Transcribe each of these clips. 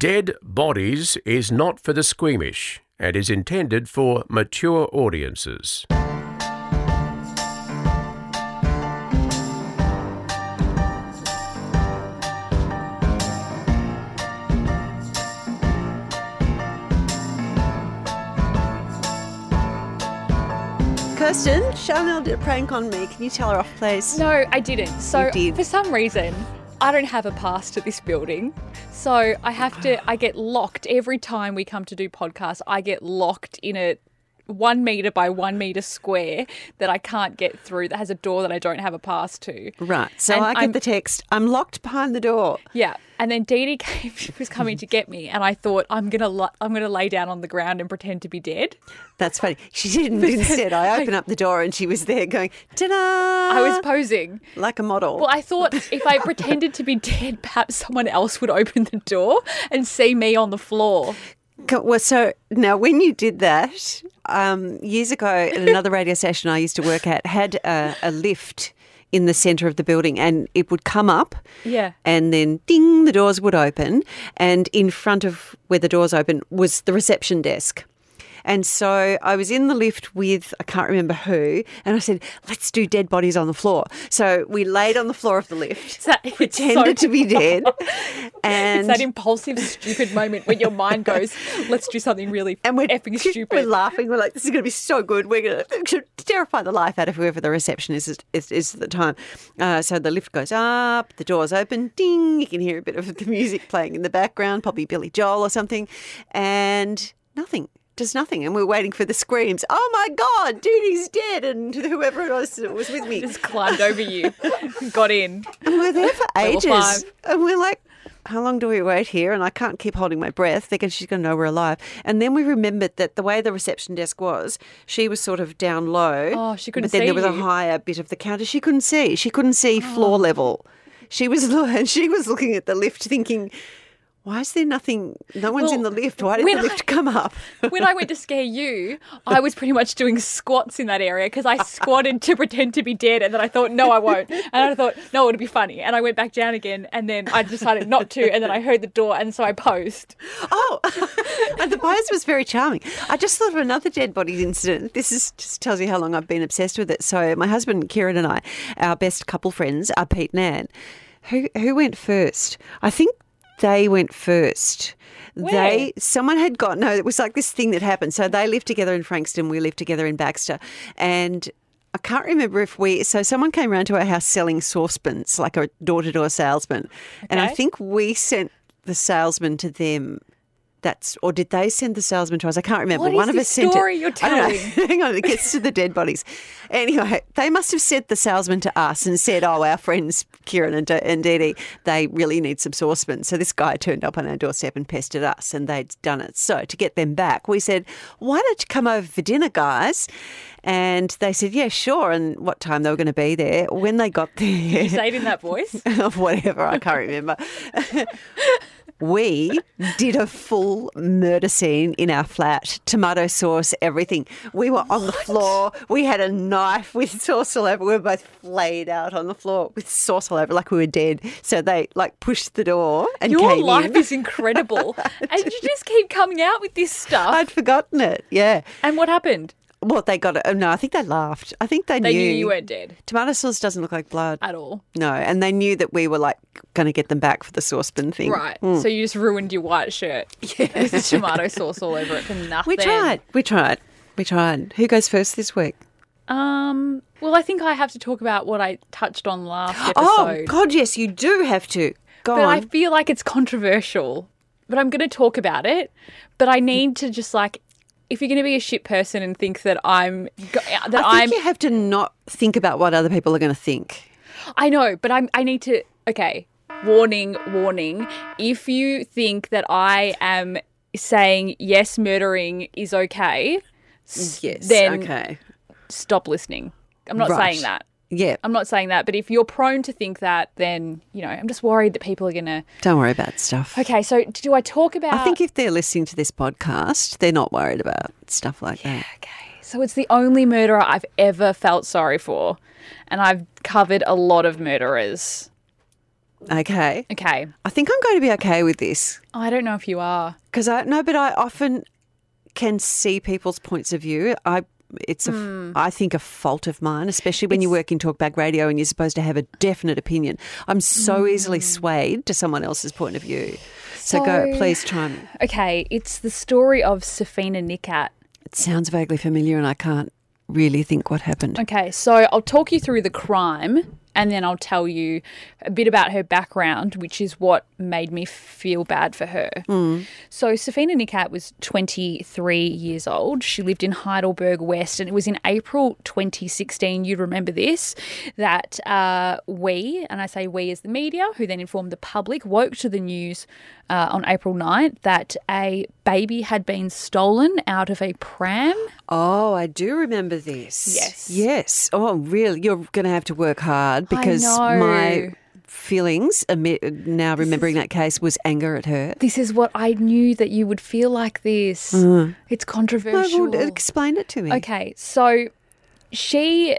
Dead Bodies is not for the squeamish and is intended for mature audiences. Kirsten, Chanel did a prank on me. Can you tell her off, please? No, I didn't. So You did. for some reason, I don't have a pass to this building. So I have to I get locked every time we come to do podcasts. I get locked in a one meter by one meter square that I can't get through that has a door that I don't have a pass to. Right. So And I get I'm- the text. I'm locked behind the door. Yeah, and then Dee Dee came. She was coming to get me, and I thought I'm gonna li- I'm gonna lay down on the ground and pretend to be dead. That's funny. She didn't. Instead, I open up the door and she was there going, ta-da! I was posing. like a model. Well, I thought if I pretended to be dead, perhaps someone else would open the door and see me on the floor. Well, so now when you did that um, years ago at another radio station I used to work at, had a, a lift in the centre of the building, and it would come up. Yeah. And then ding, the doors would open, and in front of where the doors open was the reception desk. And so I was in the lift with, I can't remember who, and I said, let's do dead bodies on the floor. So we laid on the floor of the lift, that- pretended so- to be dead. And It's that impulsive, stupid moment when your mind goes, "Let's do something really and we're effing stupid. We're laughing. We're like, "This is going to be so good. We're going to terrify the life out of whoever the receptionist is, is, is at the time." Uh, so the lift goes up, the doors open, ding. You can hear a bit of the music playing in the background, probably Billy Joel or something, and nothing. Just nothing, and we're waiting for the screams. Oh my God, Doodie's dead, and whoever it was that was with me. Just climbed over you, got in. And we're there for ages. And we're like, how long do we wait here? And I can't keep holding my breath thinking she's going to know we're alive. And then we remembered that the way the reception desk was, she was sort of down low. Oh, she couldn't But then see there was a higher bit of the counter. She couldn't see. She couldn't see oh. floor Oh. level. She was and she was looking at the lift thinking, why is there nothing? No one's in the lift. Why did the lift I- come up? When I went to scare you, I was pretty much doing squats in that area because I squatted to pretend to be dead, and then I thought, no, I won't. And I thought, no, it'll be funny. And I went back down again, and then I decided not to, and then I heard the door, and so I posed. Oh, and the pose was very charming. I just thought of another dead bodies incident. This is just tells you how long I've been obsessed with it. So my husband Kieran and I, our best couple friends, are Pete and Ann. Who who went first? I think they went first. They someone had got no. It was like this thing that happened. So they lived together in Frankston. We lived together in Baxter, and. I can't remember if we. So someone came around to our house selling saucepans, like a door-to-door salesman, and I think we sent the salesman to them. That's or did they send the salesman to us? I can't remember. What One of us sent story it. you're I don't know. telling? Hang on, it gets to the dead bodies. Anyway, they must have sent the salesman to us and said, "Oh, our friends Kieran and, and Dee Dee, they really need some saucepans." So this guy turned up on our doorstep and pestered us, and they'd done it. So to get them back, we said, "Why don't you come over for dinner, guys?" And they said, "Yeah, sure." And what time they were going to be there? When they got there, You say it in that voice. of whatever, I can't remember. We did a full murder scene in our flat, tomato sauce, everything. We were on the floor. We had a knife with sauce all over. We were both flayed out on the floor with sauce all over, like we were dead. So they like pushed the door and Your came life in. is incredible. and you just keep coming out with this stuff. I'd forgotten it. Yeah. and what happened? Well, they got it. oh, No, I think they laughed. I think they, They knew. you weren't dead Tomato sauce doesn't look like blood. at all. No, and they knew that we were like going to get them back for the saucepan thing. Right. So you just ruined your white shirt with the tomato sauce all over it for nothing. We tried. We tried. We tried. Who goes first this week? Um. Well, I think I have to talk about what I touched on last episode. Oh God, yes, you do have to. Go but on. I feel like it's controversial. But I'm going to talk about it. But I need to just like, if you're going to be a shit person and think that I'm uh, that I I'm, think you have to not think about what other people are going to think. I know, but I'm. I need to. Okay. Warning. Warning. If you think that I am saying yes, murdering is okay, Yes. Then- okay. stop listening. I'm not Right. saying that. Yeah. I'm not saying that, but if you're prone to think that, then you know, I'm just worried that people are gonna. Don't worry about stuff. Okay, so do I talk about? I think if they're listening to this podcast, they're not worried about stuff like that. Okay, so it's the only murderer I've ever felt sorry for, and I've covered a lot of murderers. Okay. Okay. I think I'm going to be okay with this I don't know if you are. because I no, but I often can see people's points of view. I it's a, Hmm. I think a fault of mine, especially when you work in talkback radio and you're supposed to have a definite opinion. I'm so easily swayed to someone else's point of view. So, go, Hmm. Please chime in. Okay, it's the story of Sofina Nikat. It sounds vaguely familiar, and I can't really think what happened. Okay, so I'll talk you through the crime and then I'll tell you a bit about her background, which is what made me feel bad for her. So, Sofina Nikat was 23 years old. She lived in Heidelberg West, and it was in April 2016, you remember this, that uh, we, and I say we as the media, who then informed the public, woke to the news uh, on April 9th that a baby had been stolen out of a pram. Oh, I do remember this. Yes. Yes. Oh, really? You're going to have to work hard because my feelings now remembering that case was anger at her. This is what I knew that you would feel like this. It's No, controversial. well, explain it to me. okay, so she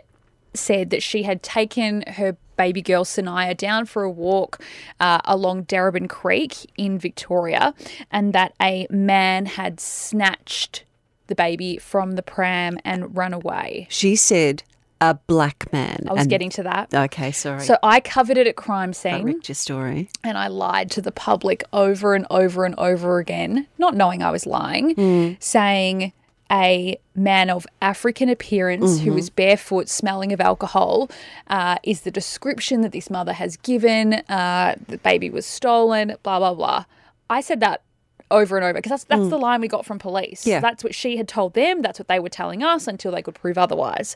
said that she had taken her baby girl Sanaya down for a walk uh, along Darebin Creek in Victoria, and that a man had snatched the baby from the pram and run away. She said a black man. I was and- getting to that. Okay, sorry. So I covered it at crime scene. Correct your story. and I lied to the public over and over and over again, not knowing I was lying, saying a man of African appearance who was barefoot, smelling of alcohol, uh, is the description that this mother has given. Uh, the baby was stolen, blah, blah, blah. I said that over and over because that's, that's the line we got from police. Yeah. That's what she had told them. That's what they were telling us until they could prove otherwise.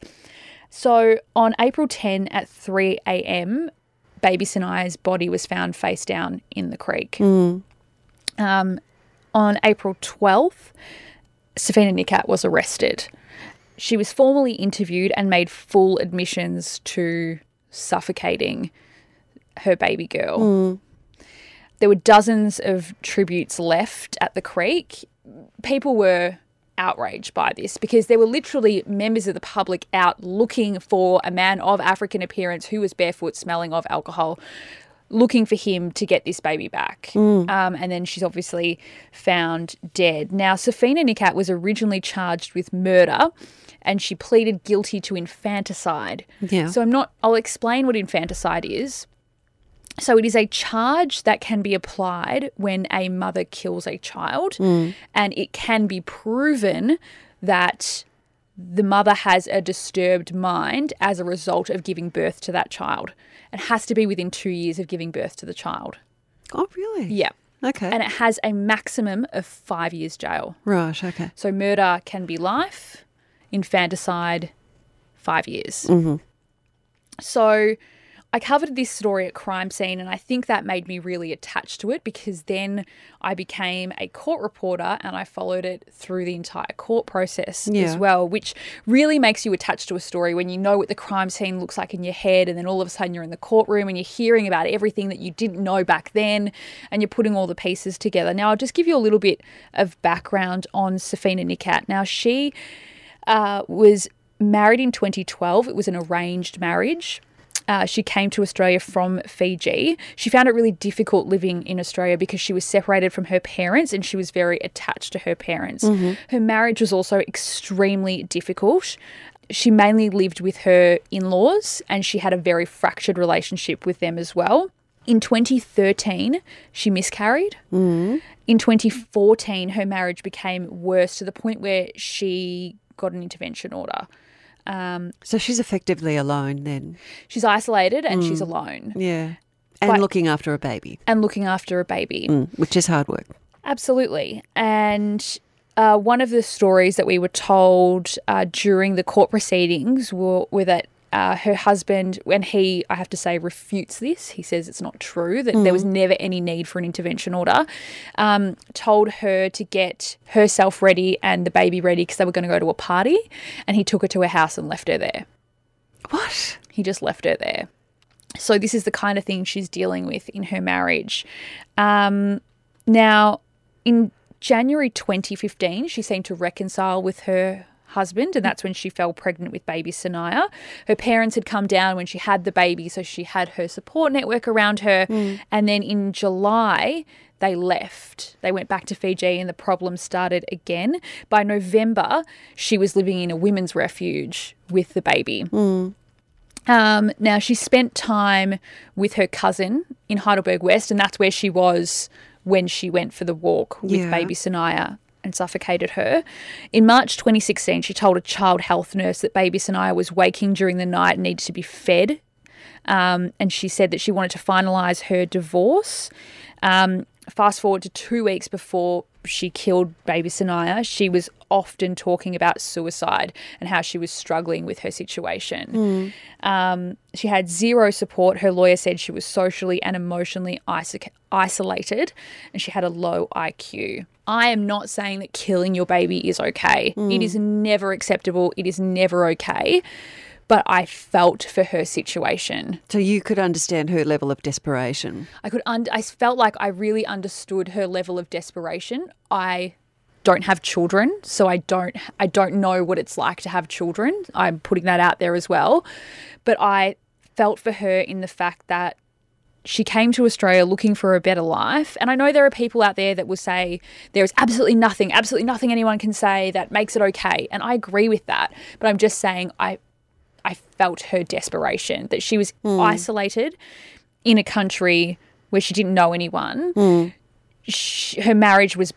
So on April 10 at 3 a.m., baby Sanaya's body was found face down in the creek. Um, on April 12th, Sofina Nikat was arrested. She was formally interviewed and made full admissions to suffocating her baby girl. There were dozens of tributes left at the creek. People were outraged by this because there were literally members of the public out looking for a man of African appearance who was barefoot, smelling of alcohol, looking for him to get this baby back. Um, and then she's obviously found dead. Now, Sofina Nikat was originally charged with murder and she pleaded guilty to infanticide. Yeah. So I'm not, I'll explain what infanticide is. So it is a charge that can be applied when a mother kills a child, hmm. and it can be proven that the mother has a disturbed mind as a result of giving birth to that child. It has to be within two years of giving birth to the child. Oh, really? Yeah. Okay. And it has a maximum of five years jail. right, okay. So murder can be life, infanticide, five years. Mm-hmm. So I covered this story at crime scene, and I think that made me really attached to it because then I became a court reporter and I followed it through the entire court process Yeah. as well, which really makes you attached to a story when you know what the crime scene looks like in your head, and then all of a sudden you're in the courtroom and you're hearing about everything that you didn't know back then, and you're putting all the pieces together. Now, I'll just give you a little bit of background on Sofina Nikat. Now, she uh, was married in 2012. It was an arranged marriage. Uh, she came to Australia from Fiji. She found it really difficult living in Australia because she was separated from her parents and she was very attached to her parents. Her marriage was also extremely difficult. She mainly lived with her in laws and she had a very fractured relationship with them as well. In 2013, she miscarried. In 2014, her marriage became worse to the point where she got an intervention order. So she's effectively alone then. She's isolated and she's alone Yeah. And But- looking after a baby, and looking after a baby. mm, which is hard work. Absolutely. And uh, one of the stories that we were told uh, during the court proceedings were, were that uh, her husband, when he, I have to say, refutes this, he says it's not true, that there was never any need for an intervention order, um, told her to get herself ready and the baby ready because they were going to go to a party. And he took her to her house and left her there. What? He just left her there. So this is the kind of thing she's dealing with in her marriage. Um, now, in January 2015, she seemed to reconcile with her husband, and that's when she fell pregnant with baby Sanaya. Her parents had come down when she had the baby, so she had her support network around her. And then in July, they left. They went back to Fiji and the problem started again. By November, she was living in a women's refuge with the baby. Um, now, she spent time with her cousin in Heidelberg West, and that's where she was when she went for the walk with Yeah. baby Sanaya and suffocated her. In March 2016, she told a child health nurse that baby Sanaya was waking during the night and needed to be fed. Um, and she said that she wanted to finalise her divorce. Um, fast forward to two weeks before she killed baby Sanaya, she was often talking about suicide and how she was struggling with her situation. Um, she had zero support. Her lawyer said she was socially and emotionally iso- isolated and she had a low IQ. I am not saying that killing your baby is okay. It is mm. never acceptable. It is never okay. But I felt for her situation. So you could understand her level of desperation. I could un- I felt like I really understood her level of desperation. I don't have children, so I don't I don't know what it's like to have children. I'm putting that out there as well. But I felt for her in the fact that she came to Australia looking for a better life. And I know there are people out there that will say there is absolutely nothing, absolutely nothing anyone can say that makes it okay. And I agree with that. But I'm just saying I I felt her desperation that she was hmm. isolated in a country where she didn't know anyone. Sh her marriage was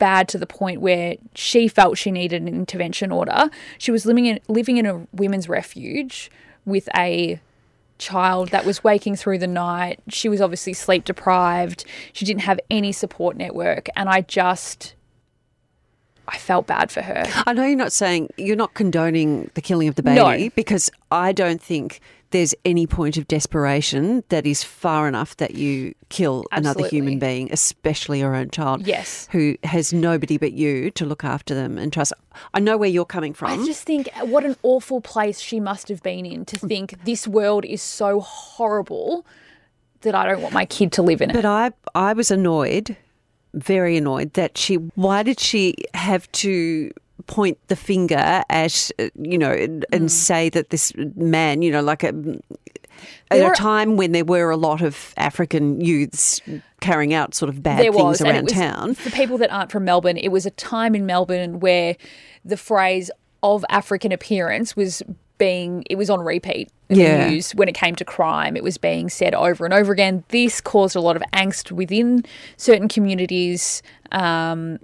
bad to the point where she felt she needed an intervention order. She was living in living in a women's refuge with a child that was waking through the night. She was obviously sleep deprived. She didn't have any support network and I just I felt bad for her. I know you're not saying you're not condoning the killing of the baby No. because I don't think there's any point of desperation that is far enough that you kill another human being, especially your own child. Yes. Who has nobody but you to look after them and trust. I know where you're coming from. I just think what an awful place she must have been in to think this world is so horrible that I don't want my kid to live in it. But I I was annoyed, very annoyed that she. Why did she have to point the finger at you know and, Mm. and say that this man you know like a, at a time when there were a lot of African youths carrying out sort of bad things was, around was, town. For people that aren't from Melbourne, it was a time in Melbourne where the phrase of African appearance was being it was on repeat in Yeah. the news when it came to crime. It was being said over and over again. This caused a lot of angst within certain communities. Um,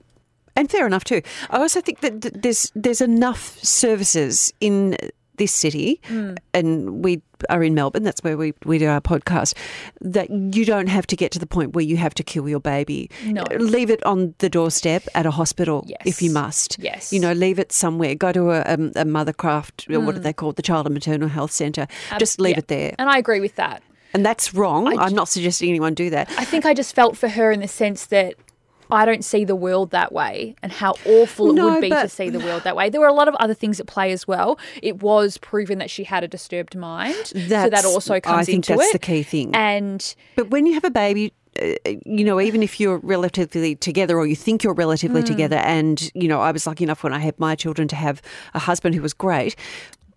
And fair enough too. I also think that there's there's enough services in this city, Mm. and we are in Melbourne. That's where we, we do our podcast. That you don't have to get to the point where you have to kill your baby. No. leave it on the doorstep at a hospital Yes. if you must. Yes. you know, leave it somewhere. Go to a, um, a mothercraft. Or what Mm. are they called? The Child and Maternal Health Centre. Just leave yeah. it there. and I agree with that. And that's wrong. I I'm not suggesting anyone do that. I think I just felt for her in the sense that I don't see the world that way and how awful it No, would be to see the world that way. There were a lot of other things at play as well. It was proven that she had a disturbed mind. so that also comes into play. I think into that's it. the key thing. And But when you have a baby, uh, you know, even if you're relatively together or you think you're relatively Mm. together, and, you know, I was lucky enough when I had my children to have a husband who was great.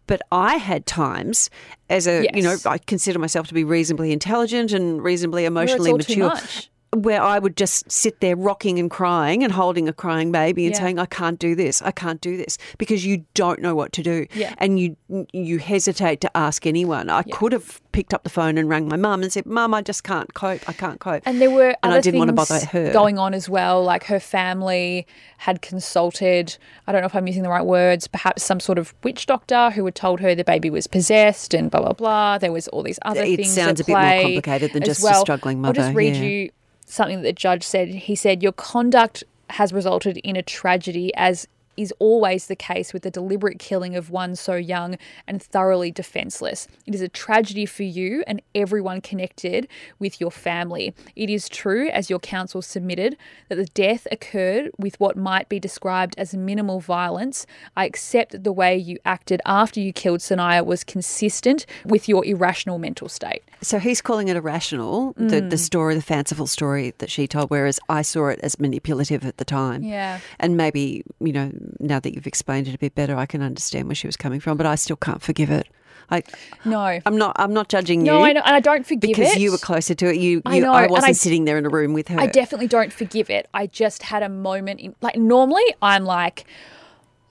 But I had times as a, you know, I consider myself to be reasonably intelligent and reasonably emotionally all too mature. Where I would just sit there rocking and crying and holding a crying baby and Yeah. saying, "I can't do this, I can't do this," because you don't know what to do, Yeah. and you you hesitate to ask anyone. I could have picked up the phone and rang my mum and said, "Mum, I just can't cope. I can't cope." And there were And other I didn't want to things bother her. going on as well. Like her family had consulted, I don't know if I'm using the right words, perhaps some sort of witch doctor who had told her the baby was possessed and blah, blah, blah. There was all these other It things It sounds a bit more complicated than just a well. struggling I'll just mother, read yeah. you something that the judge said. He said, Your conduct has resulted in a tragedy as is always the case with the deliberate killing of one so young and thoroughly defenseless. It is a tragedy for you and everyone connected with your family. It is true, as your counsel submitted, that the death occurred with what might be described as minimal violence. I accept that the way you acted after you killed Sanaya was consistent with your irrational mental state. So he's calling it irrational, the, Mm. the story, the fanciful story that she told, whereas I saw it as manipulative at the time. Yeah. And maybe, you know, now that you've explained it a bit better, I can understand where she was coming from, but I still can't forgive it. I, No. I'm not. I'm not judging no, you. I know, and I don't forgive because it. you were closer to it. You, I you know, I wasn't I- sitting there in a room with her. I definitely don't forgive it. I just had a moment in like normally I'm like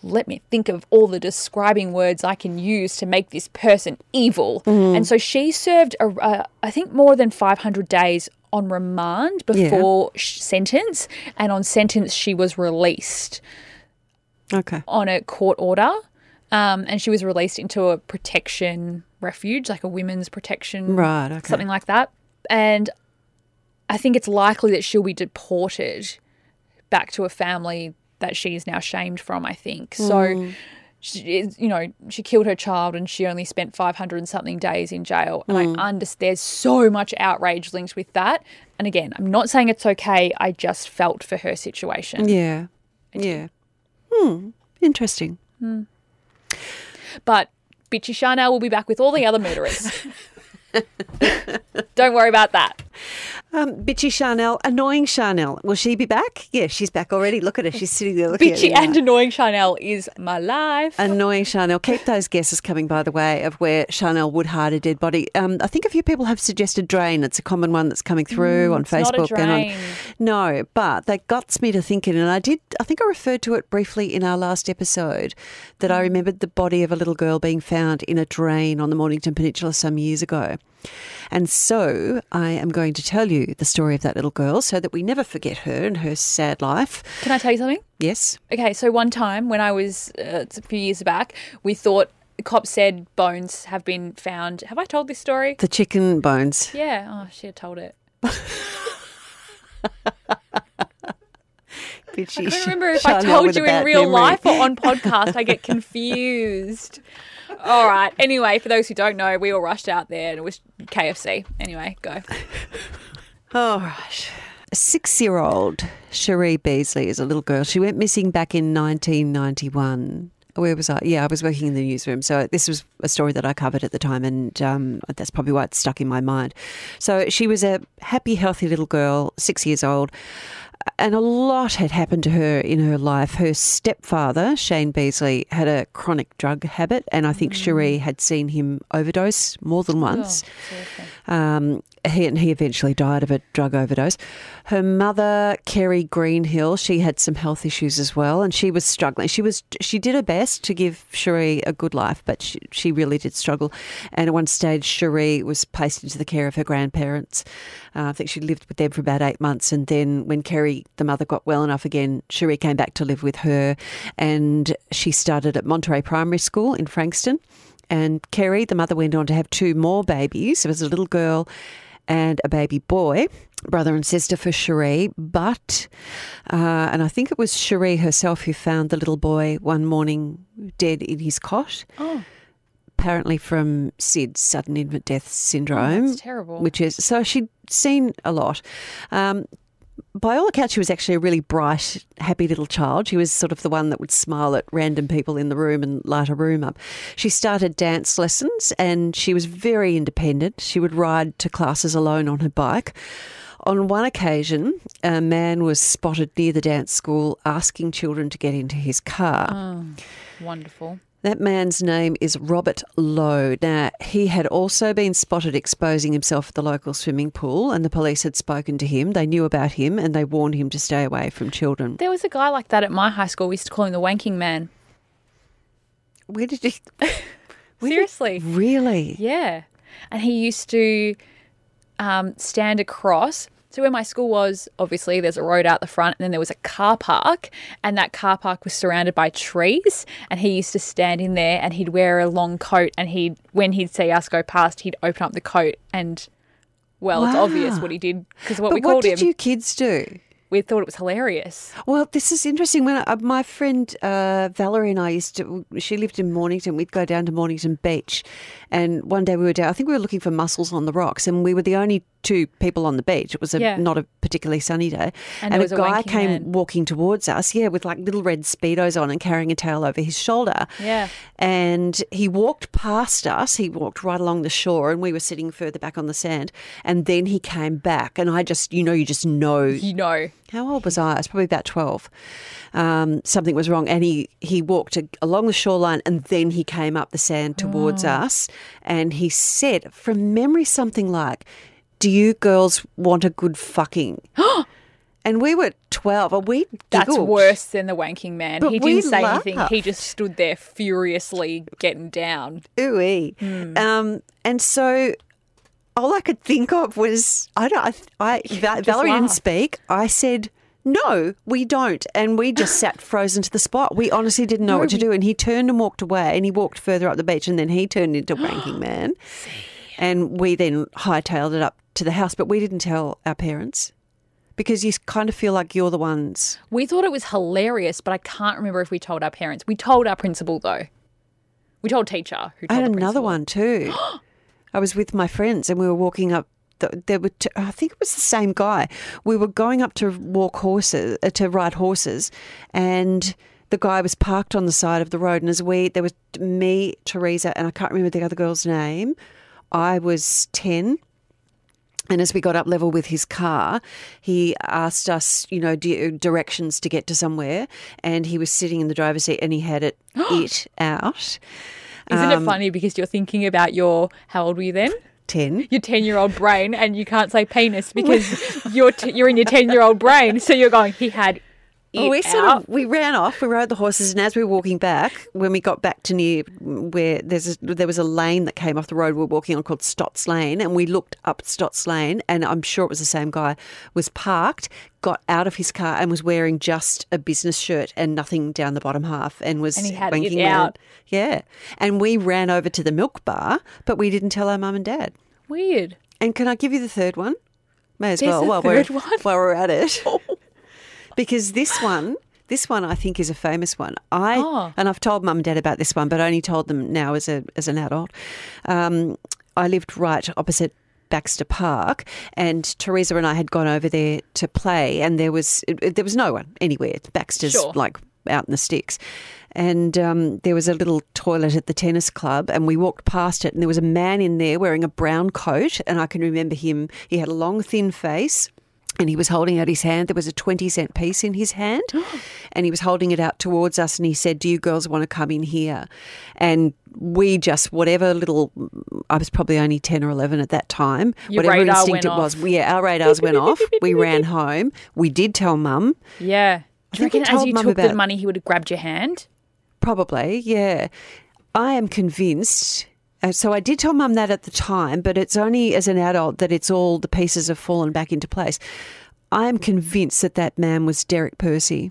let me think of all the describing words I can use to make this person evil. Mm-hmm. And so she served a, uh, I think more than 500 days on remand before sh- sentence and on sentence she was released okay. on a court order. Um, and she was released into a protection refuge, like a women's protection, Right, okay. something like that. And I think it's likely that she'll be deported back to a family that she is now shamed from. I think so. She, you know, she killed her child and she only spent 500 and something days in jail. And I understand there's so much outrage linked with that. And again, I'm not saying it's okay. I just felt for her situation. Yeah. Yeah. Hmm. Interesting. But bitchy Chanel will be back with all the other murderers. Don't worry about that. Um, bitchy Chanel, annoying Chanel. Will she be back? Yeah, she's back already. Look at her. She's sitting there looking at Bitchy and annoying Chanel is my life. Annoying Chanel. Keep those guesses coming, by the way, of where Chanel would hide a dead body. Um, I think a few people have suggested drain. It's a common one that's coming through on Mm, a Facebook and on. No, but that guts me to thinking, and I did. I think I referred to it briefly in our last episode that Mm. I remembered the body of a little girl being found in a drain on the Mornington Peninsula some years ago. And so I am going to tell you the story of that little girl so that we never forget her and her sad life. Can I tell you something? Yes. Okay, so one time when I was uh, it's a few years back, we thought the cop said bones have been found. Have I told this story? The chicken bones. Yeah. Oh, she had told it. I can't remember if I told you in real memory. life or on podcast. I get confused. All right. Anyway, for those who don't know, we all rushed out there and it was KFC. Anyway, go. All right. A six year old Sheree Beasley is a little girl. She went missing back in 1991. Where was I? Yeah, I was working in the newsroom. So this was a story that I covered at the time, and um, that's probably why it's stuck in my mind. So she was a happy, healthy little girl, six years old. And a lot had happened to her in her life. Her stepfather, Shane Beasley, had a chronic drug habit, and I think Sheree had seen him overdose more than once. Um, he, and he eventually died of a drug overdose. Her mother, Kerry Greenhill, she had some health issues as well, and she was struggling. She was she did her best to give Sheree a good life, but she, she really did struggle. And at one stage, Sheree was placed into the care of her grandparents. Uh, I think she lived with them for about eight months, and then when Kerry, the mother, got well enough again, Sheree came back to live with her, and she started at Monterey Primary School in Frankston. And Kerry, the mother, went on to have two more babies. There was a little girl and a baby boy, brother and sister for Sheree. But, uh, and I think it was Sheree herself who found the little boy one morning dead in his cot. Oh. Apparently from SIDS, sudden infant death syndrome. Oh, terrible. Which is, so she'd seen a lot. Um, by all accounts, she was actually a really bright, happy little child. She was sort of the one that would smile at random people in the room and light a room up. She started dance lessons and she was very independent. She would ride to classes alone on her bike. On one occasion, a man was spotted near the dance school asking children to get into his car. Oh, Wonderful. That man's name is Robert Lowe. Now, he had also been spotted exposing himself at the local swimming pool, and the police had spoken to him. They knew about him and they warned him to stay away from children. There was a guy like that at my high school. We used to call him the wanking man. Where did he? where did- Seriously. really? Yeah. And he used to um, stand across. So where my school was, obviously there's a road out the front and then there was a car park and that car park was surrounded by trees and he used to stand in there and he'd wear a long coat and he'd when he'd see us go past he'd open up the coat and well it's obvious what he did because what But we what called did him you kids do? We thought it was hilarious. Well, this is interesting. When I, my friend uh, Valerie and I used to, she lived in Mornington. We'd go down to Mornington Beach, and one day we were down. I think we were looking for mussels on the rocks, and we were the only two people on the beach. It was a, Yeah. not a particularly sunny day, And was a a guy wanking came man. walking towards us. Yeah, with like little red speedos on and carrying a towel over his shoulder. Yeah. and he walked past us. He walked right along the shore, and we were sitting further back on the sand. And then he came back, and I just, you know, you just know You know. How old was I? I was probably about 12. Um, something was wrong. And he, he walked a, along the shoreline and then he came up the sand towards us. And he said, from memory, something like, Do you girls want a good fucking? and we were 12 and we That's worse than the wanking man. But he didn't say anything. He just stood there furiously getting down. Ooh-wee. Um, and so all I could think of was I don't. I, I Va- Valerie didn't speak. I said. No, we don't. And we just sat frozen to the spot. We honestly didn't know what to do. And he turned and walked away and he walked further up the beach and then he turned into Wanking Man. And we then hightailed it up to the house. But we didn't tell our parents because you kind of feel like you're the ones. We thought it was hilarious, but I can't remember if we told our parents. We told our principal though. We told teacher who I told had the another one too. I was with my friends and we were walking up. th- There were, t- I think it was the same guy. We were going up to walk horses, uh, to ride horses, and the guy was parked on the side of the road. And as we, there was me, Teresa, and I can't remember the other girl's name. I was ten. And as we got up level with his car, he asked us, you know, di- directions to get to somewhere. And he was sitting in the driver's seat and he had it it out. Isn't Um, it funny because you're thinking about your how old were you then? 10. Your ten year old brain, and you can't say penis because you're t- you're in your ten year old brain. So you're going. He had. Well, we sort out. of we ran off. We rode the horses, and as we were walking back, when we got back to near where there's a, there was a lane that came off the road we were walking on called Stotts Lane, and we looked up Stotts Lane, and I'm sure it was the same guy was parked, got out of his car, and was wearing just a business shirt and nothing down the bottom half, and was And he had it wanking out. Yeah, and we ran over to the milk bar, but we didn't tell our mum and dad. Weird. And can I give you the third one? May as There's well while third we're one? While we're at it. because this one, this one I think is a famous one. I Oh. and I've told mum and dad about this one, but only told them now as a as an adult. Um, I lived right opposite Baxter Park, and Teresa and I had gone over there to play, and there was it, there was no one anywhere. Baxter's Sure. like out in the sticks. And um, there was a little toilet at the tennis club, and we walked past it, and there was a man in there wearing a brown coat, and I can remember him. He had a long, thin face, and he was holding out his hand. There was a 20 cent piece in his hand, and he was holding it out towards us, and he said, Do you girls want to come in here? And we just, whatever little, I was probably only 10 or 11 at that time, Your whatever instinct it was, we, yeah, our radars went off. We ran home. We did tell mum. Yeah. Do you think reckon as you took the money, he would have grabbed your hand? Probably, yeah. I am convinced. Uh, so I did tell mum that at the time, but it's only as an adult that it's all the pieces have fallen back into place. I am convinced that that man was Derek Percy.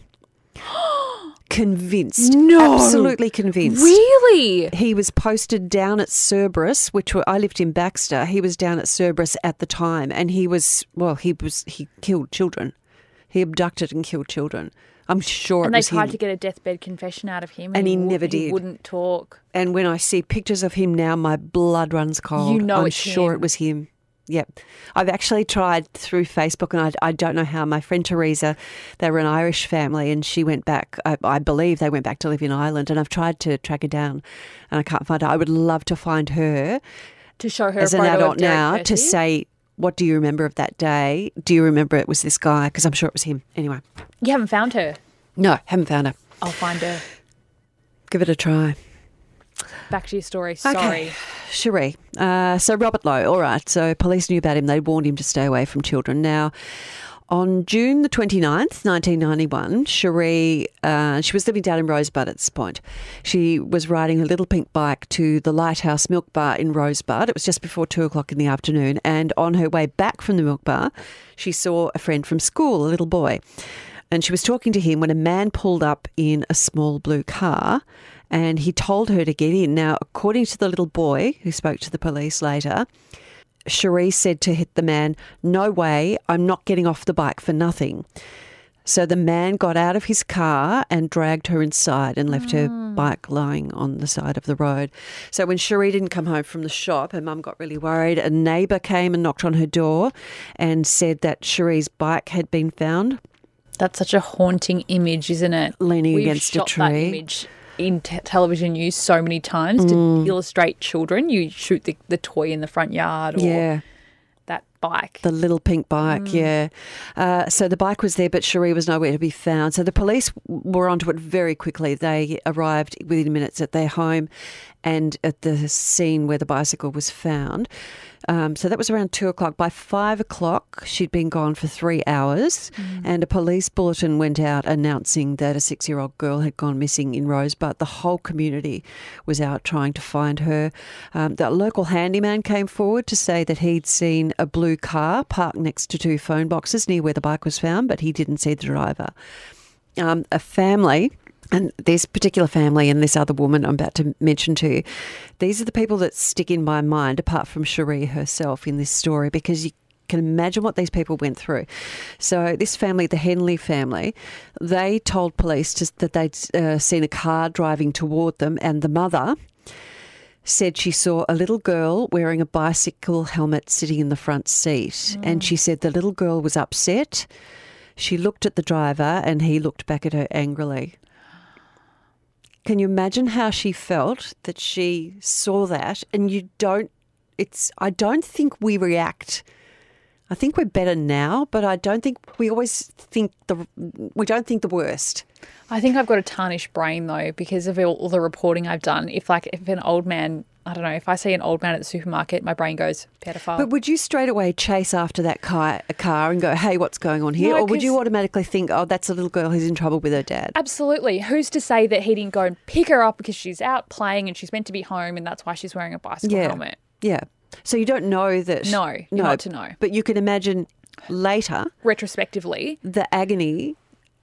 convinced. No. Absolutely convinced. Really? He was posted down at Cerberus, which were, I lived in Baxter. He was down at Cerberus at the time, and he was well. He was he killed children. He abducted and killed children. I'm sure And it they was tried him. to get a deathbed confession out of him, And he wou- never He did. wouldn't talk. And when I see pictures of him now, my blood runs cold. You know I'm sure him. it was him. Yep. I've actually tried through Facebook, and I, I don't know how. My friend Teresa, they were an Irish family, and she went back. I, I believe they went back to live in Ireland, and I've tried to track her down, and I can't find her. I would love to find her To show her as a an adult now to say, what do you remember of that day? Do you remember it was this guy? Because I'm sure it was him. Anyway, You haven't found her. no, haven't found her. I'll find her. Give it a try. Back to your story. Sorry. Sheree. Uh, so Robert Lowe, all right. So police knew about him. They warned him to stay away from children. Now, on June the 29th, 1991, Sheree, uh, she was living down in Rosebud at this point. She was riding her little pink bike to the Lighthouse Milk Bar in Rosebud. It was just before two o'clock in the afternoon. And on her way back from the milk bar, she saw a friend from school, a little boy. And she was talking to him when a man pulled up in a small blue car and he told her to get in. Now, according to the little boy who spoke to the police later, Sheree said to hit the man, No way, I'm not getting off the bike for nothing. So the man got out of his car and dragged her inside and left her mm. bike lying on the side of the road. So when Sheree didn't come home from the shop, her mum got really worried. A neighbour came and knocked on her door and said that Sheree's bike had been found That's such a haunting image, isn't it? leaning We've against a tree. In t- television news so many times Mm. to illustrate children. You shoot the, the toy in the front yard or Yeah. that bike. The little pink bike, Mm. yeah. Uh, so the bike was there, but Sheree was nowhere to be found. So the police were onto it very quickly. They arrived within minutes at their home and at the scene where the bicycle was found. Um, so that was around two o'clock. By five o'clock, she'd been gone for three hours, and a police bulletin went out announcing that a six year old girl had gone missing in Rosebud. The whole community was out trying to find her. Um, the local handyman came forward to say that he'd seen a blue car parked next to two phone boxes near where the bike was found, but he didn't see the driver. Um, a family and this particular family and this other woman I'm about to mention to you, these are the people that stick in my mind, apart from Sheree herself in this story, because you can imagine what these people went through. So, this family, the Henley family, they told police that they'd uh, seen a car driving toward them, and the mother said she saw a little girl wearing a bicycle helmet sitting in the front seat. And she said the little girl was upset. She looked at the driver and he looked back at her angrily. Can you imagine how she felt that she saw that and you don't it's I don't think we react I think we're better now, but I don't think we always think the we don't think the worst. I think I've got a tarnished brain though because of all, the reporting I've done. If like if an old man, I don't know, if I see an old man at the supermarket, my brain goes pedophile. But would you straight away chase after that car, a car and go, "Hey, what's going on here?" No, or would you automatically think, "Oh, that's a little girl who's in trouble with her dad"? Absolutely. Who's to say that he didn't go and pick her up because she's out playing and she's meant to be home and that's why she's wearing a bicycle Yeah. helmet? Yeah. So you don't know that. No, you're not to know. But you can imagine later Retrospectively, the agony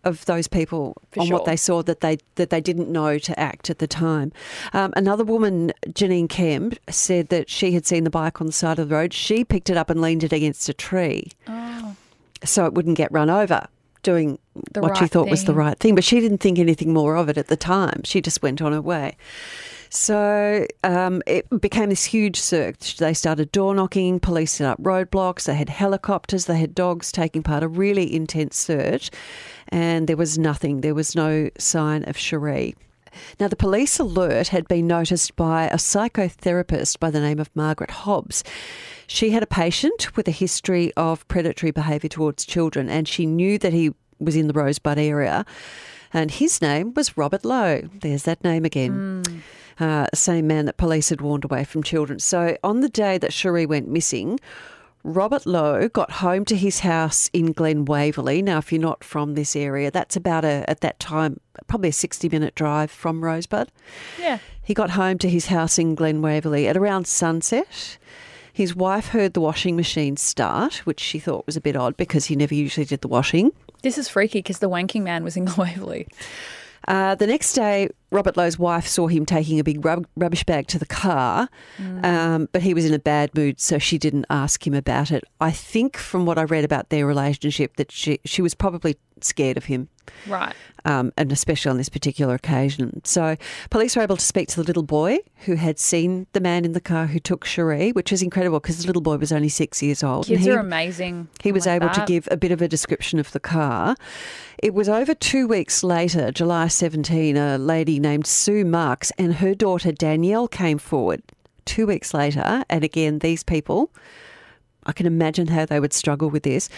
of those people For on what they saw that they that they didn't know to act at the time. Um, another woman, Janine Kemp, said that she had seen the bike on the side of the road. She picked it up and leaned it against a tree, so it wouldn't get run over. Doing Oh. The what she right thought was the right thing, but she didn't think anything more of it at the time. She just went on her way. So um, it became this huge search. They started door knocking, police set up roadblocks, they had helicopters, they had dogs taking part, a really intense search, and there was nothing. There was no sign of Sheree. Now, the police alert had been noticed by a psychotherapist by the name of Margaret Hobbs. She had a patient with a history of predatory behaviour towards children, and she knew that he was in the Rosebud area. And his name was Robert Lowe. There's that name again. Uh, same man that police had warned away from children. So on the day that Sheree went missing, Robert Lowe got home to his house in Glen Waverley. Now, if you're not from this area, that's about a at that time probably a 60 minute drive from Rosebud. yeah. He got home to his house in Glen Waverley at around sunset. His wife heard the washing machine start, which she thought was a bit odd because he never usually did the washing. This is freaky because the wanking man was in Glen Waverley. Uh, the next day, Robert Lowe's wife saw him taking a big rub- rubbish bag to the car, um, but he was in a bad mood, so she didn't ask him about it. I think, from what I read about their relationship, that she she was probably scared of him. Right. um, and especially on this particular occasion. So, police were able to speak to the little boy who had seen the man in the car who took Sheree, which is incredible because the little boy was only six years old. Kids he, are amazing. he was like able to give a bit of a description of the car. It was over two weeks later, July 17, a lady named Sue Marks and her daughter Danielle came forward. Two weeks later, and again, these people I can imagine how they would struggle with this.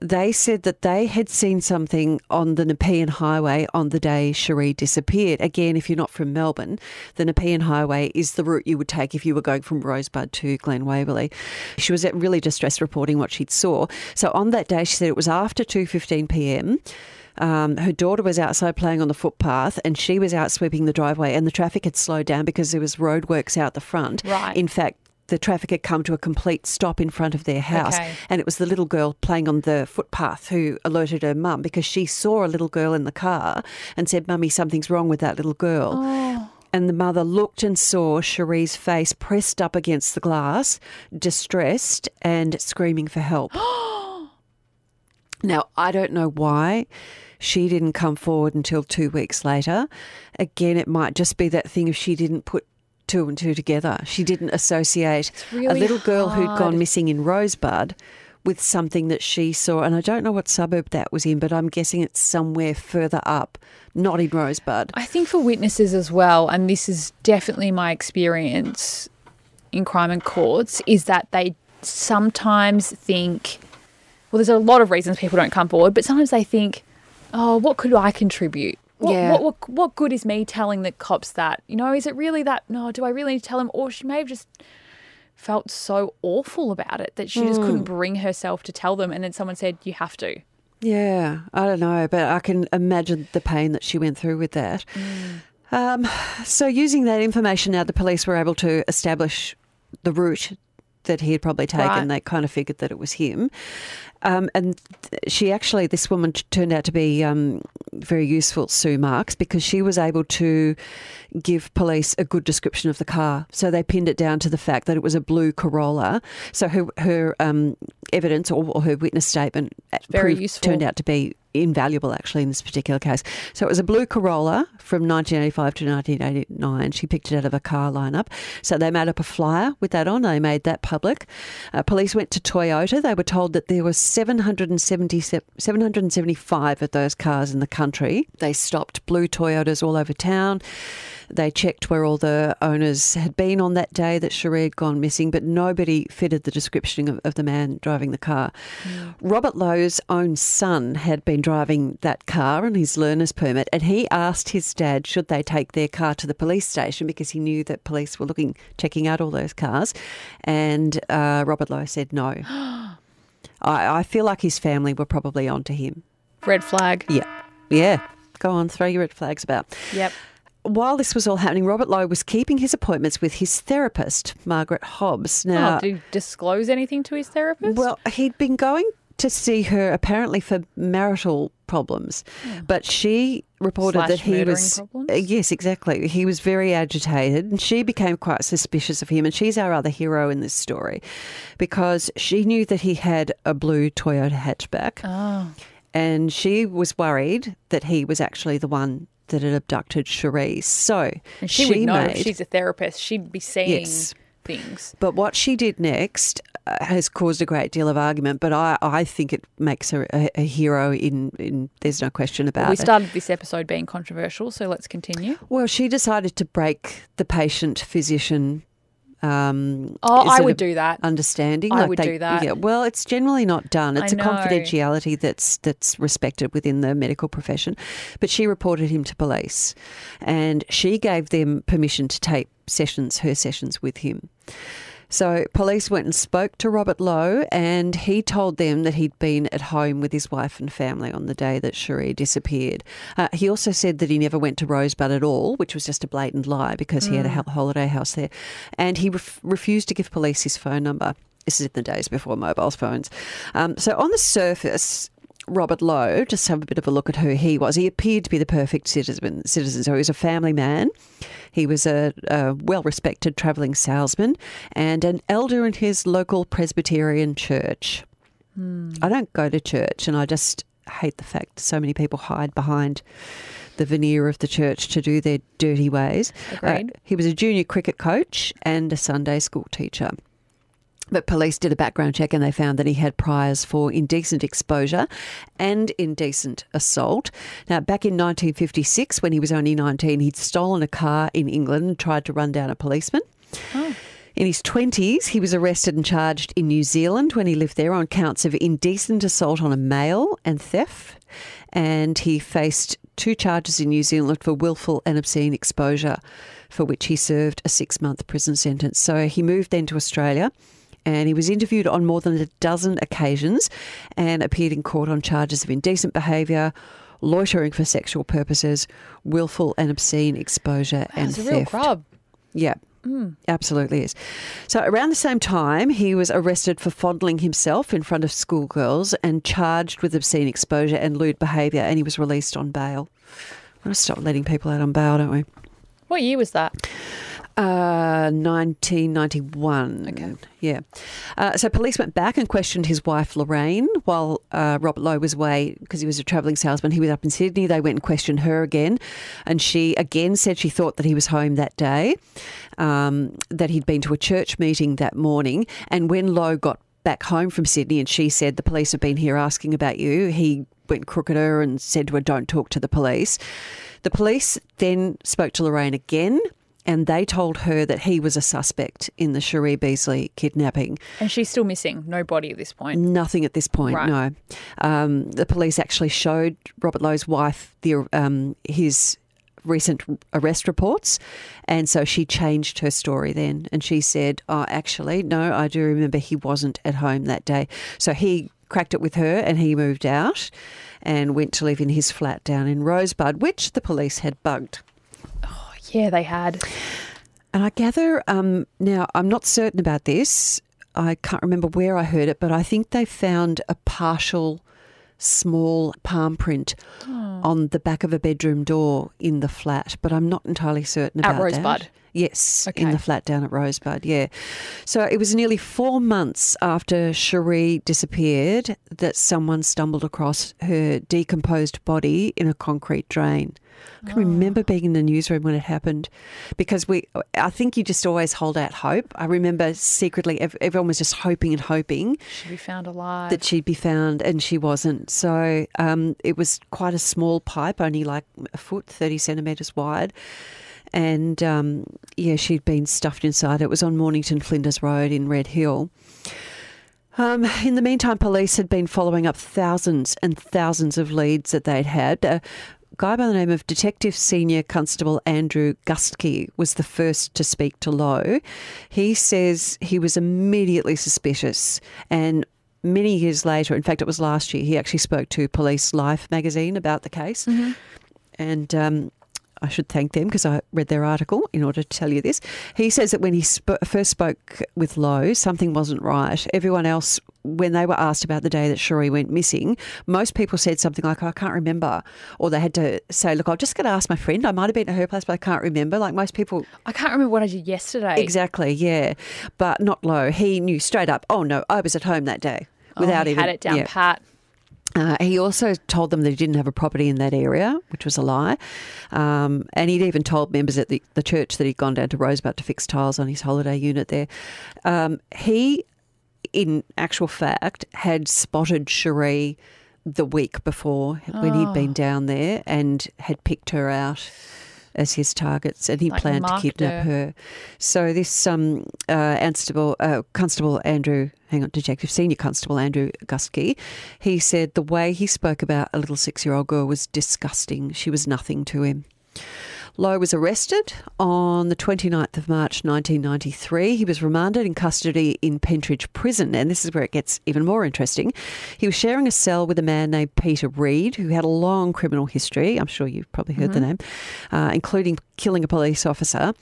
They said that they had seen something on the Nepean Highway on the day Sheree disappeared. Again, if you're not from Melbourne, the Nepean Highway is the route you would take if you were going from Rosebud to Glen Waverley. She was really distressed reporting what she'd saw. So on that day, she said it was after 2:15 p.m. Um, her daughter was outside playing on the footpath, and she was out sweeping the driveway, and the traffic had slowed down because there was roadworks out the front. Right. In fact, the traffic had come to a complete stop in front of their house. Okay. And it was the little girl playing on the footpath who alerted her mum because she saw a little girl in the car and said, Mummy, something's wrong with that little girl. Oh. And the mother looked and saw Sheree's face pressed up against the glass, distressed and screaming for help. now, I don't know why she didn't come forward until two weeks later. Again, it might just be that thing if she didn't put two and two together. She didn't associate a little girl who'd gone missing in Rosebud with something that she saw. And I don't know what suburb that was in, but I'm guessing it's somewhere further up, not in Rosebud. I think for witnesses as well, and this is definitely my experience in crime and courts, is that they sometimes think, well, there's a lot of reasons people don't come forward, but sometimes they think, oh, what could I contribute? What, Yeah. what, what, what good is me telling the cops that? You know, is it really that? No, do I really need to tell them? Or she may have just felt so awful about it that she just Hmm. couldn't bring herself to tell them. And then someone said, you have to. Yeah, I don't know, but I can imagine the pain that she went through with that. Um, so, using that information now, the police were able to establish the route that he had probably taken. Right. They kind of figured that it was him. Um, and she actually, this woman turned out to be um, very useful, Sue Marks, because she was able to give police a good description of the car. So they pinned it down to the fact that it was a blue Corolla. So her her um, evidence or, or her witness statement Very proved- useful. turned out to be invaluable actually in this particular case. So it was a blue Corolla from 1985 to 1989. She picked it out of a car lineup. So they made up a flyer with that on. They made that public. Uh, police went to Toyota. They were told that there was 770, 775 of those cars in the country. They stopped blue Toyotas all over town. They checked where all the owners had been on that day that Sheree had gone missing, but nobody fitted the description of, of the man driving the car. Robert Lowe's own son had been driving that car on his learner's permit, and he asked his dad should they take their car to the police station because he knew that police were looking, checking out all those cars. And uh, Robert Lowe said no. I, I feel like his family were probably onto him. Red flag. Yeah. Yeah. Go on, throw your red flags about Yep. while this was all happening, Robert Lowe was keeping his appointments with his therapist, Margaret Hobbs. Oh, now, oh, did he disclose anything to his therapist? well, he'd been going to see her apparently for marital problems, but she reported Slash that he was problems? Uh, yes, exactly. He was very agitated, and she became quite suspicious of him. And she's our other hero in this story because she knew that he had a blue Toyota hatchback oh. and she was worried that he was actually the one that had abducted Cherise. So And she, would know made, she's a therapist. She'd be seeing Yes. Things. but what she did next uh, has caused a great deal of argument. But I, I think it makes her a, a hero. In, in there's no question about we it. We started this episode being controversial, so let's continue. well, she decided to break the patient physician. Um, Oh, I would do that. Understanding, I like would they- do that. Yeah, well, it's generally not done. I It's a know. confidentiality that's that's respected within the medical profession. But she reported him to police, and she gave them permission to tape sessions, her sessions with him. So police went and spoke to Robert Lowe, and he told them that he'd been at home with his wife and family on the day that Sheree disappeared. Uh, he also said that he never went to Rosebud at all, which was just a blatant lie because he had a holiday house there, and he ref- refused to give police his phone number. This is in the days before mobile phones. Um, so on the surface. Robert Lowe, just have a bit of a look at who he was. He appeared to be the perfect citizen. Citizen. So he was a family man. He was a, a well-respected travelling salesman and an elder in his local Presbyterian church. I don't go to church, and I just hate the fact so many people hide behind the veneer of the church to do their dirty ways. Uh, he was a junior cricket coach and a Sunday school teacher. But police did a background check and they found that he had priors for indecent exposure and indecent assault. Now, back in 1956, when he was only 19, he'd stolen a car in England and tried to run down a policeman. Oh. In his 20s, he was arrested and charged in New Zealand when he lived there on counts of indecent assault on a male and theft. And he faced two charges in New Zealand for willful and obscene exposure, for which he served a six month prison sentence. So he moved then to Australia and he was interviewed on more than a dozen occasions and appeared in court on charges of indecent behaviour, loitering for sexual purposes, willful and obscene exposure, and It's a theft. real grub. Yeah. Hmm. Absolutely is. So, around the same time, he was arrested for fondling himself in front of schoolgirls and charged with obscene exposure and lewd behaviour, and he was released on bail. We're going to stop letting people out on bail, don't we? What year was that? Uh, 1991. Okay. Yeah. Uh, so police went back and questioned his wife Lorraine while uh, Robert Lowe was away because he was a travelling salesman. He was up in Sydney. They went and questioned her again, and she again said she thought that he was home that day, um, that he'd been to a church meeting that morning, and when Lowe got back home from Sydney and she said the police have been here asking about you, he went crook at her and said to her, "Don't talk to the police." The police then spoke to Lorraine again and they told her that he was a suspect in the Sheree Beasley kidnapping. And she's still missing. No body at this point. Nothing at this point, Right. no. Um, the police actually showed Robert Lowe's wife the um, his recent arrest reports, and so she changed her story then, and she said, "Oh, actually, no, I do remember he wasn't at home that day." So he cracked it with her, and he moved out and went to live in his flat down in Rosebud, which the police had bugged. Yeah, they had. And I gather um, now, I'm not certain about this. I can't remember where I heard it, but I think they found a partial small palm print on the back of a bedroom door in the flat, but I'm not entirely certain At about Rosebud? that. Yes, in the flat down at Rosebud, yeah. So it was nearly four months after Sheree disappeared that someone stumbled across her decomposed body in a concrete drain. I can remember being in the newsroom when it happened because we, I think you just always hold out hope. I remember secretly, everyone was just hoping and hoping she'd be found alive. that she'd be found, and she wasn't. So um, it was quite a small pipe, only like a foot, 30 centimetres wide. And um, yeah, she'd been stuffed inside. It was on Mornington Flinders Road in Red Hill. Um, in the meantime, police had been following up thousands and thousands of leads that they'd had. A guy by the name of Detective Senior Constable Andrew Gustke was the first to speak to Lowe. He says he was immediately suspicious and many years later, in fact, it was last year, he actually spoke to Police Life magazine about the case. And um, I should thank them because I read their article in order to tell you this. He says that when he sp- first spoke with Lowe, something wasn't right. Everyone else, when they were asked about the day that Sheree went missing, most people said something like, "I can't remember," or they had to say, "Look, I'm just going to ask my friend. I might have been at her place, but I can't remember." Like most people, I can't remember what I did yesterday. exactly, yeah, but not Lowe. He knew straight up. Oh no, I was at home that day. Without oh, he even had it down yeah. pat. Uh, he also told them that he didn't have a property in that area, which was a lie. Um, and he'd even told members at the, the church that he'd gone down to Rosebud to fix tiles on his holiday unit there. Um, he, in actual fact, had spotted Sheree the week before when he'd been down there and had picked her out as his targets, and he Like planned to kidnap her. her. So this um, uh, Constable, uh, Constable Andrew, hang on, Detective Senior Constable Andrew Gusky, he said the way he spoke about a little six-year-old girl was disgusting. She was nothing to him. Lowe was arrested on the 29th of March 1993. He was remanded in custody in Pentridge Prison, and this is where it gets even more interesting. He was sharing a cell with a man named Peter Reed, who had a long criminal history. I'm sure you've probably heard the name, uh, including killing a police officer.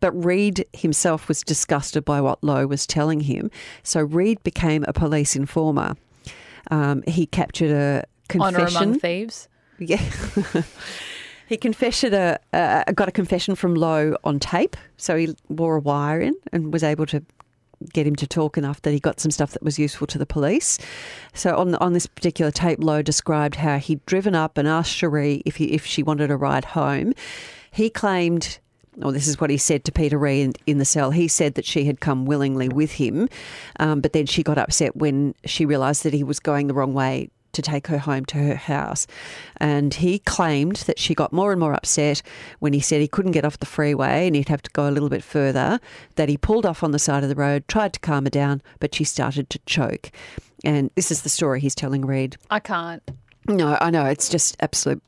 But Reed himself was disgusted by what Lowe was telling him, so Reed became a police informer. Um, he captured a confession. Honor among thieves. Yeah. He confessed a, uh, got a confession from Lowe on tape. So he wore a wire in and was able to get him to talk enough that he got some stuff that was useful to the police. So on on this particular tape, Lowe described how he'd driven up and asked Sheree if he, if she wanted a ride home. He claimed. Or this is what he said to Peter Reed in, in the cell. He said that she had come willingly with him, um, but then she got upset when she realised that he was going the wrong way to take her home to her house. And he claimed that she got more and more upset when he said he couldn't get off the freeway and he'd have to go a little bit further, that he pulled off on the side of the road, tried to calm her down, but she started to choke. And this is the story he's telling Reed. I can't. No, I know, it's just absolute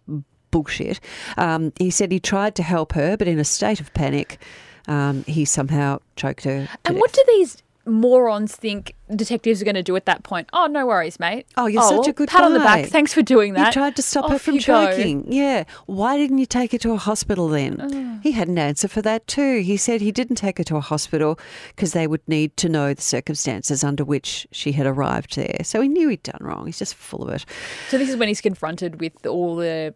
bullshit. Um, he said he tried to help her, but in a state of panic, um, he somehow choked her. And death. what do these morons think detectives are going to do at that point? Oh, no worries, mate. Oh, you're such well, a good pat on the back. Thanks for doing that. You tried to stop her from you go. choking. Yeah. Why didn't you take her to a hospital then? He had an answer for that too. He said he didn't take her to a hospital because they would need to know the circumstances under which she had arrived there. So he knew he'd done wrong. He's just full of it. So this is when he's confronted with all the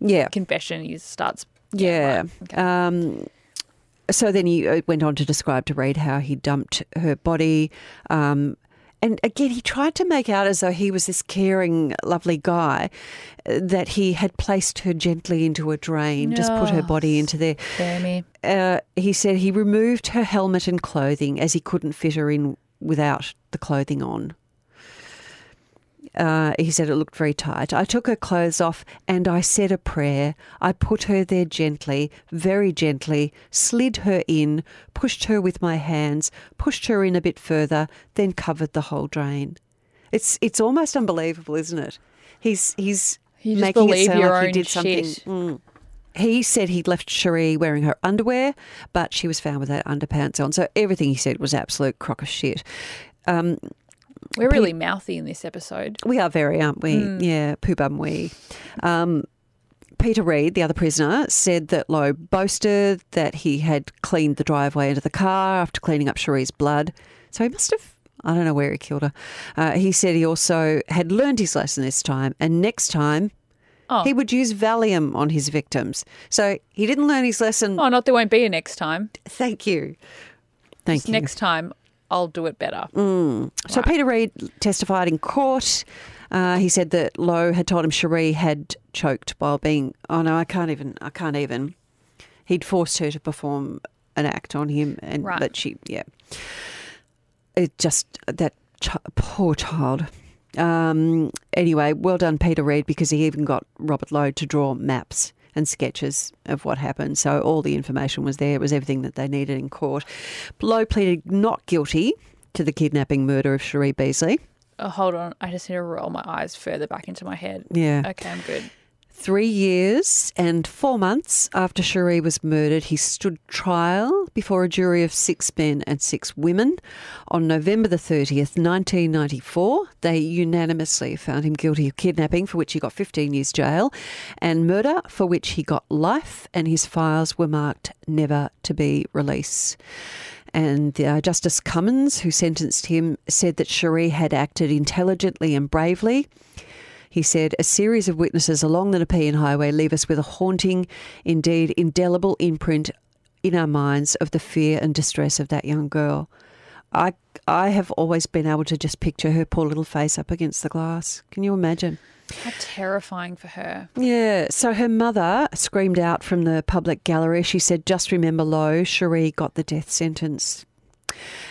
Yeah. confession. He starts. Yeah. right, okay. Um, so then he uh, went on to describe to Reed how he dumped her body. Um, and again, he tried to make out as though he was this caring, lovely guy, uh, that he had placed her gently into a drain, just put her body into there. Uh, he said he removed her helmet and clothing as he couldn't fit her in without the clothing on. Uh, he said it looked very tight. I took her clothes off and I said a prayer. I put her there gently, very gently, slid her in, pushed her with my hands, pushed her in a bit further, then covered the whole drain. It's it's almost unbelievable, isn't it? He's he's You making it sound like he did something. Mm. He said he'd left Sheree wearing her underwear, but she was found without underpants on. So everything he said was absolute crock of shit. Um, We're really mouthy in this episode. we are very, aren't we? Hmm. Yeah, poo bum we. Um, Peter Reed, the other prisoner, said that Lowe boasted that he had cleaned the driveway into the car after cleaning up Sheree's blood. So he must have, I don't know where he killed her. Uh, he said he also had learned his lesson this time, and next time Oh. he would use Valium on his victims. So he didn't learn his lesson. Oh, not there won't be a next time. Thank you. Thank you. Next time, I'll do it better. So Peter Reed testified in court. Uh, he said that Lowe had told him Sheree had choked while being. Oh no, I can't even. I can't even. He'd forced her to perform an act on him, and Right. that she, yeah. It just that ch- poor child. Um, anyway, well done, Peter Reed, because he even got Robert Lowe to draw maps and sketches of what happened. So all the information was there. It was everything that they needed in court. Lowe pleaded not guilty to the kidnapping murder of Sheree Beasley. Oh, hold on. I just need to roll my eyes further back into my head. Yeah. Okay, I'm good. Three years and four months after Sheree was murdered, he stood trial before a jury of six men and six women. On November the 30th, 1994, they unanimously found him guilty of kidnapping, for which he got 15 years jail, and murder, for which he got life, and his files were marked never to be released. And uh, Justice Cummins, who sentenced him, said that Sheree had acted intelligently and bravely. He said, A series of witnesses along the Nepean Highway leave us with a haunting, indeed indelible imprint in our minds of the fear and distress of that young girl. I, I have always been able to just picture her poor little face up against the glass. Can you imagine? How terrifying for her. Yeah. So her mother screamed out from the public gallery. She said, Just remember Lowe, Sheree got the death sentence.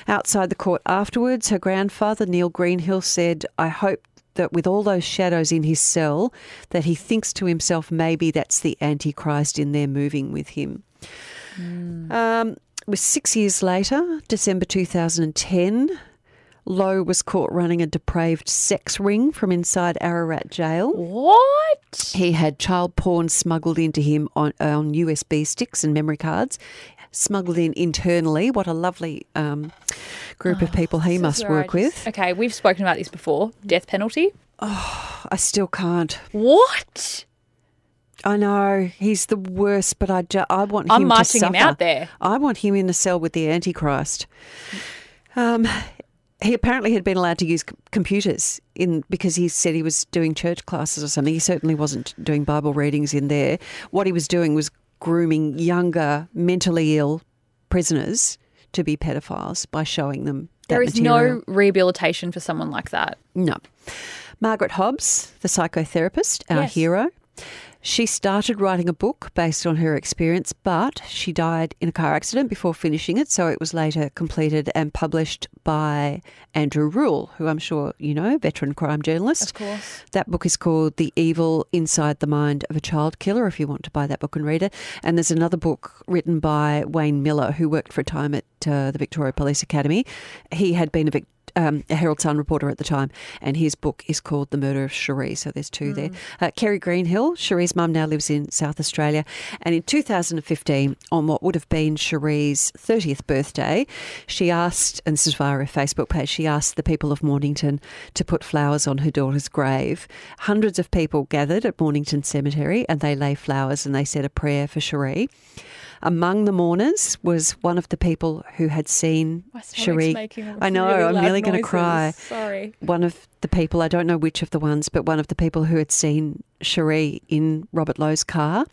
Outside the court afterwards, her grandfather, Neil Greenhill, said, I hope that with all those shadows in his cell, that he thinks to himself, maybe that's the Antichrist in there moving with him. Um, it was six years later, December 2010. Lowe was caught running a depraved sex ring from inside Ararat jail. What? He had child porn smuggled into him on, on USB sticks and memory cards, smuggled in internally. What a lovely um, group of people he must I work with. Okay, we've spoken about this before. Death penalty. I still can't. What? I know he's the worst, but I, ju- I want him I'm to marching him out there. I want him in a cell with the Antichrist. Um, he apparently had been allowed to use c- computers in because he said he was doing church classes or something. He certainly wasn't doing Bible readings in there. What he was doing was grooming younger, mentally ill prisoners to be pedophiles by showing them. There is material. no rehabilitation for someone like that. No. Margaret Hobbs, the psychotherapist, our Yes. hero, she started writing a book based on her experience, but she died in a car accident before finishing it, so it was later completed and published by Andrew Rule, who I'm sure you know, veteran crime journalist. Of course. That book is called The Evil Inside the Mind of a Child Killer, if you want to buy that book and read it. And there's another book written by Wayne Miller, who worked for a time at uh, the Victoria Police Academy. He had been a, Vic- um, a Herald Sun reporter at the time, and his book is called The Murder of Sheree. So there's two there. Uh, Kerry Greenhill, Sheree's mum, now lives in South Australia. And in 2015, on what would have been Sheree's 30th birthday, she asked, and this is via her Facebook page, she asked the people of Mornington to put flowers on her daughter's grave. Hundreds of people gathered at Mornington Cemetery and they lay flowers and they said a prayer for Sheree. Among the mourners was one of the people who had seen Sheree. I know, really I'm nearly going to cry Sorry. one of the people, I don't know which of the ones, but one of the people who had seen Sheree in Robert Lowe's car.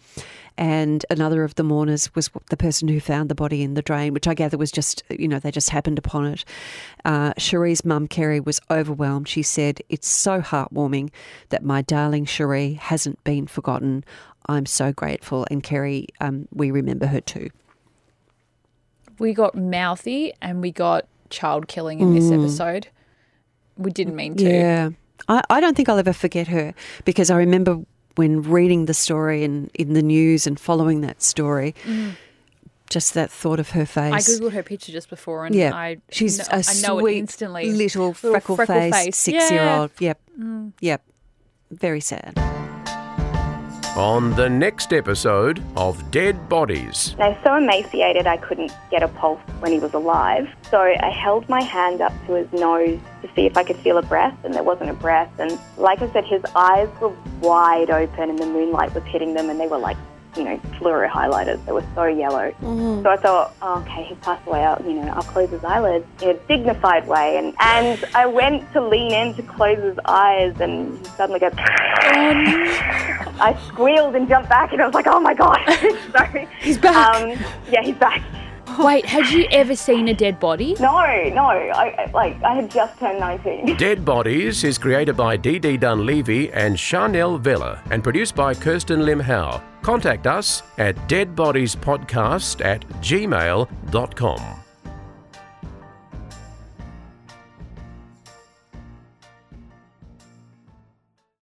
And another of the mourners was the person who found the body in the drain, which I gather was just, you know, they just happened upon it. Uh, Sheree's mum, Kerry, was overwhelmed. She said, It's so heartwarming that my darling Sheree hasn't been forgotten. I'm so grateful. And Kerry, um, we remember her too. We got mouthy and we got child killing in this episode. We didn't mean to. Mm. Yeah. I, I don't think I'll ever forget her because I remember when reading the story and in the news and following that story, just that thought of her face. I googled her picture just before, and yeah, I she's kn- a I know sweet it instantly. little freckle, freckle face. six year old. Yeah. Yep, yep, very sad. On the next episode of Dead Bodies. I was so emaciated I couldn't get a pulse when he was alive. So I held my hand up to his nose to see if I could feel a breath, and there wasn't a breath. And like I said, his eyes were wide open, and the moonlight was hitting them, and they were like, you know, fluoro highlighters. They were so yellow. So I thought, oh, okay, he's passed away. I'll, you know, I'll close his eyelids in a dignified way. And and I went to lean in to close his eyes, and he suddenly goes. I squealed and jumped back, and I was like, "Oh my god!" Sorry. He's back. Um, yeah, he's back. Wait, had you ever seen a dead body? No, no, I I- like I had just turned nineteen. Dead Bodies is created by Dee Dee Dunleavy and Chanel Vella and produced by Kirsten Lim Howe. Contact us at deadbodiespodcast at gmail.com.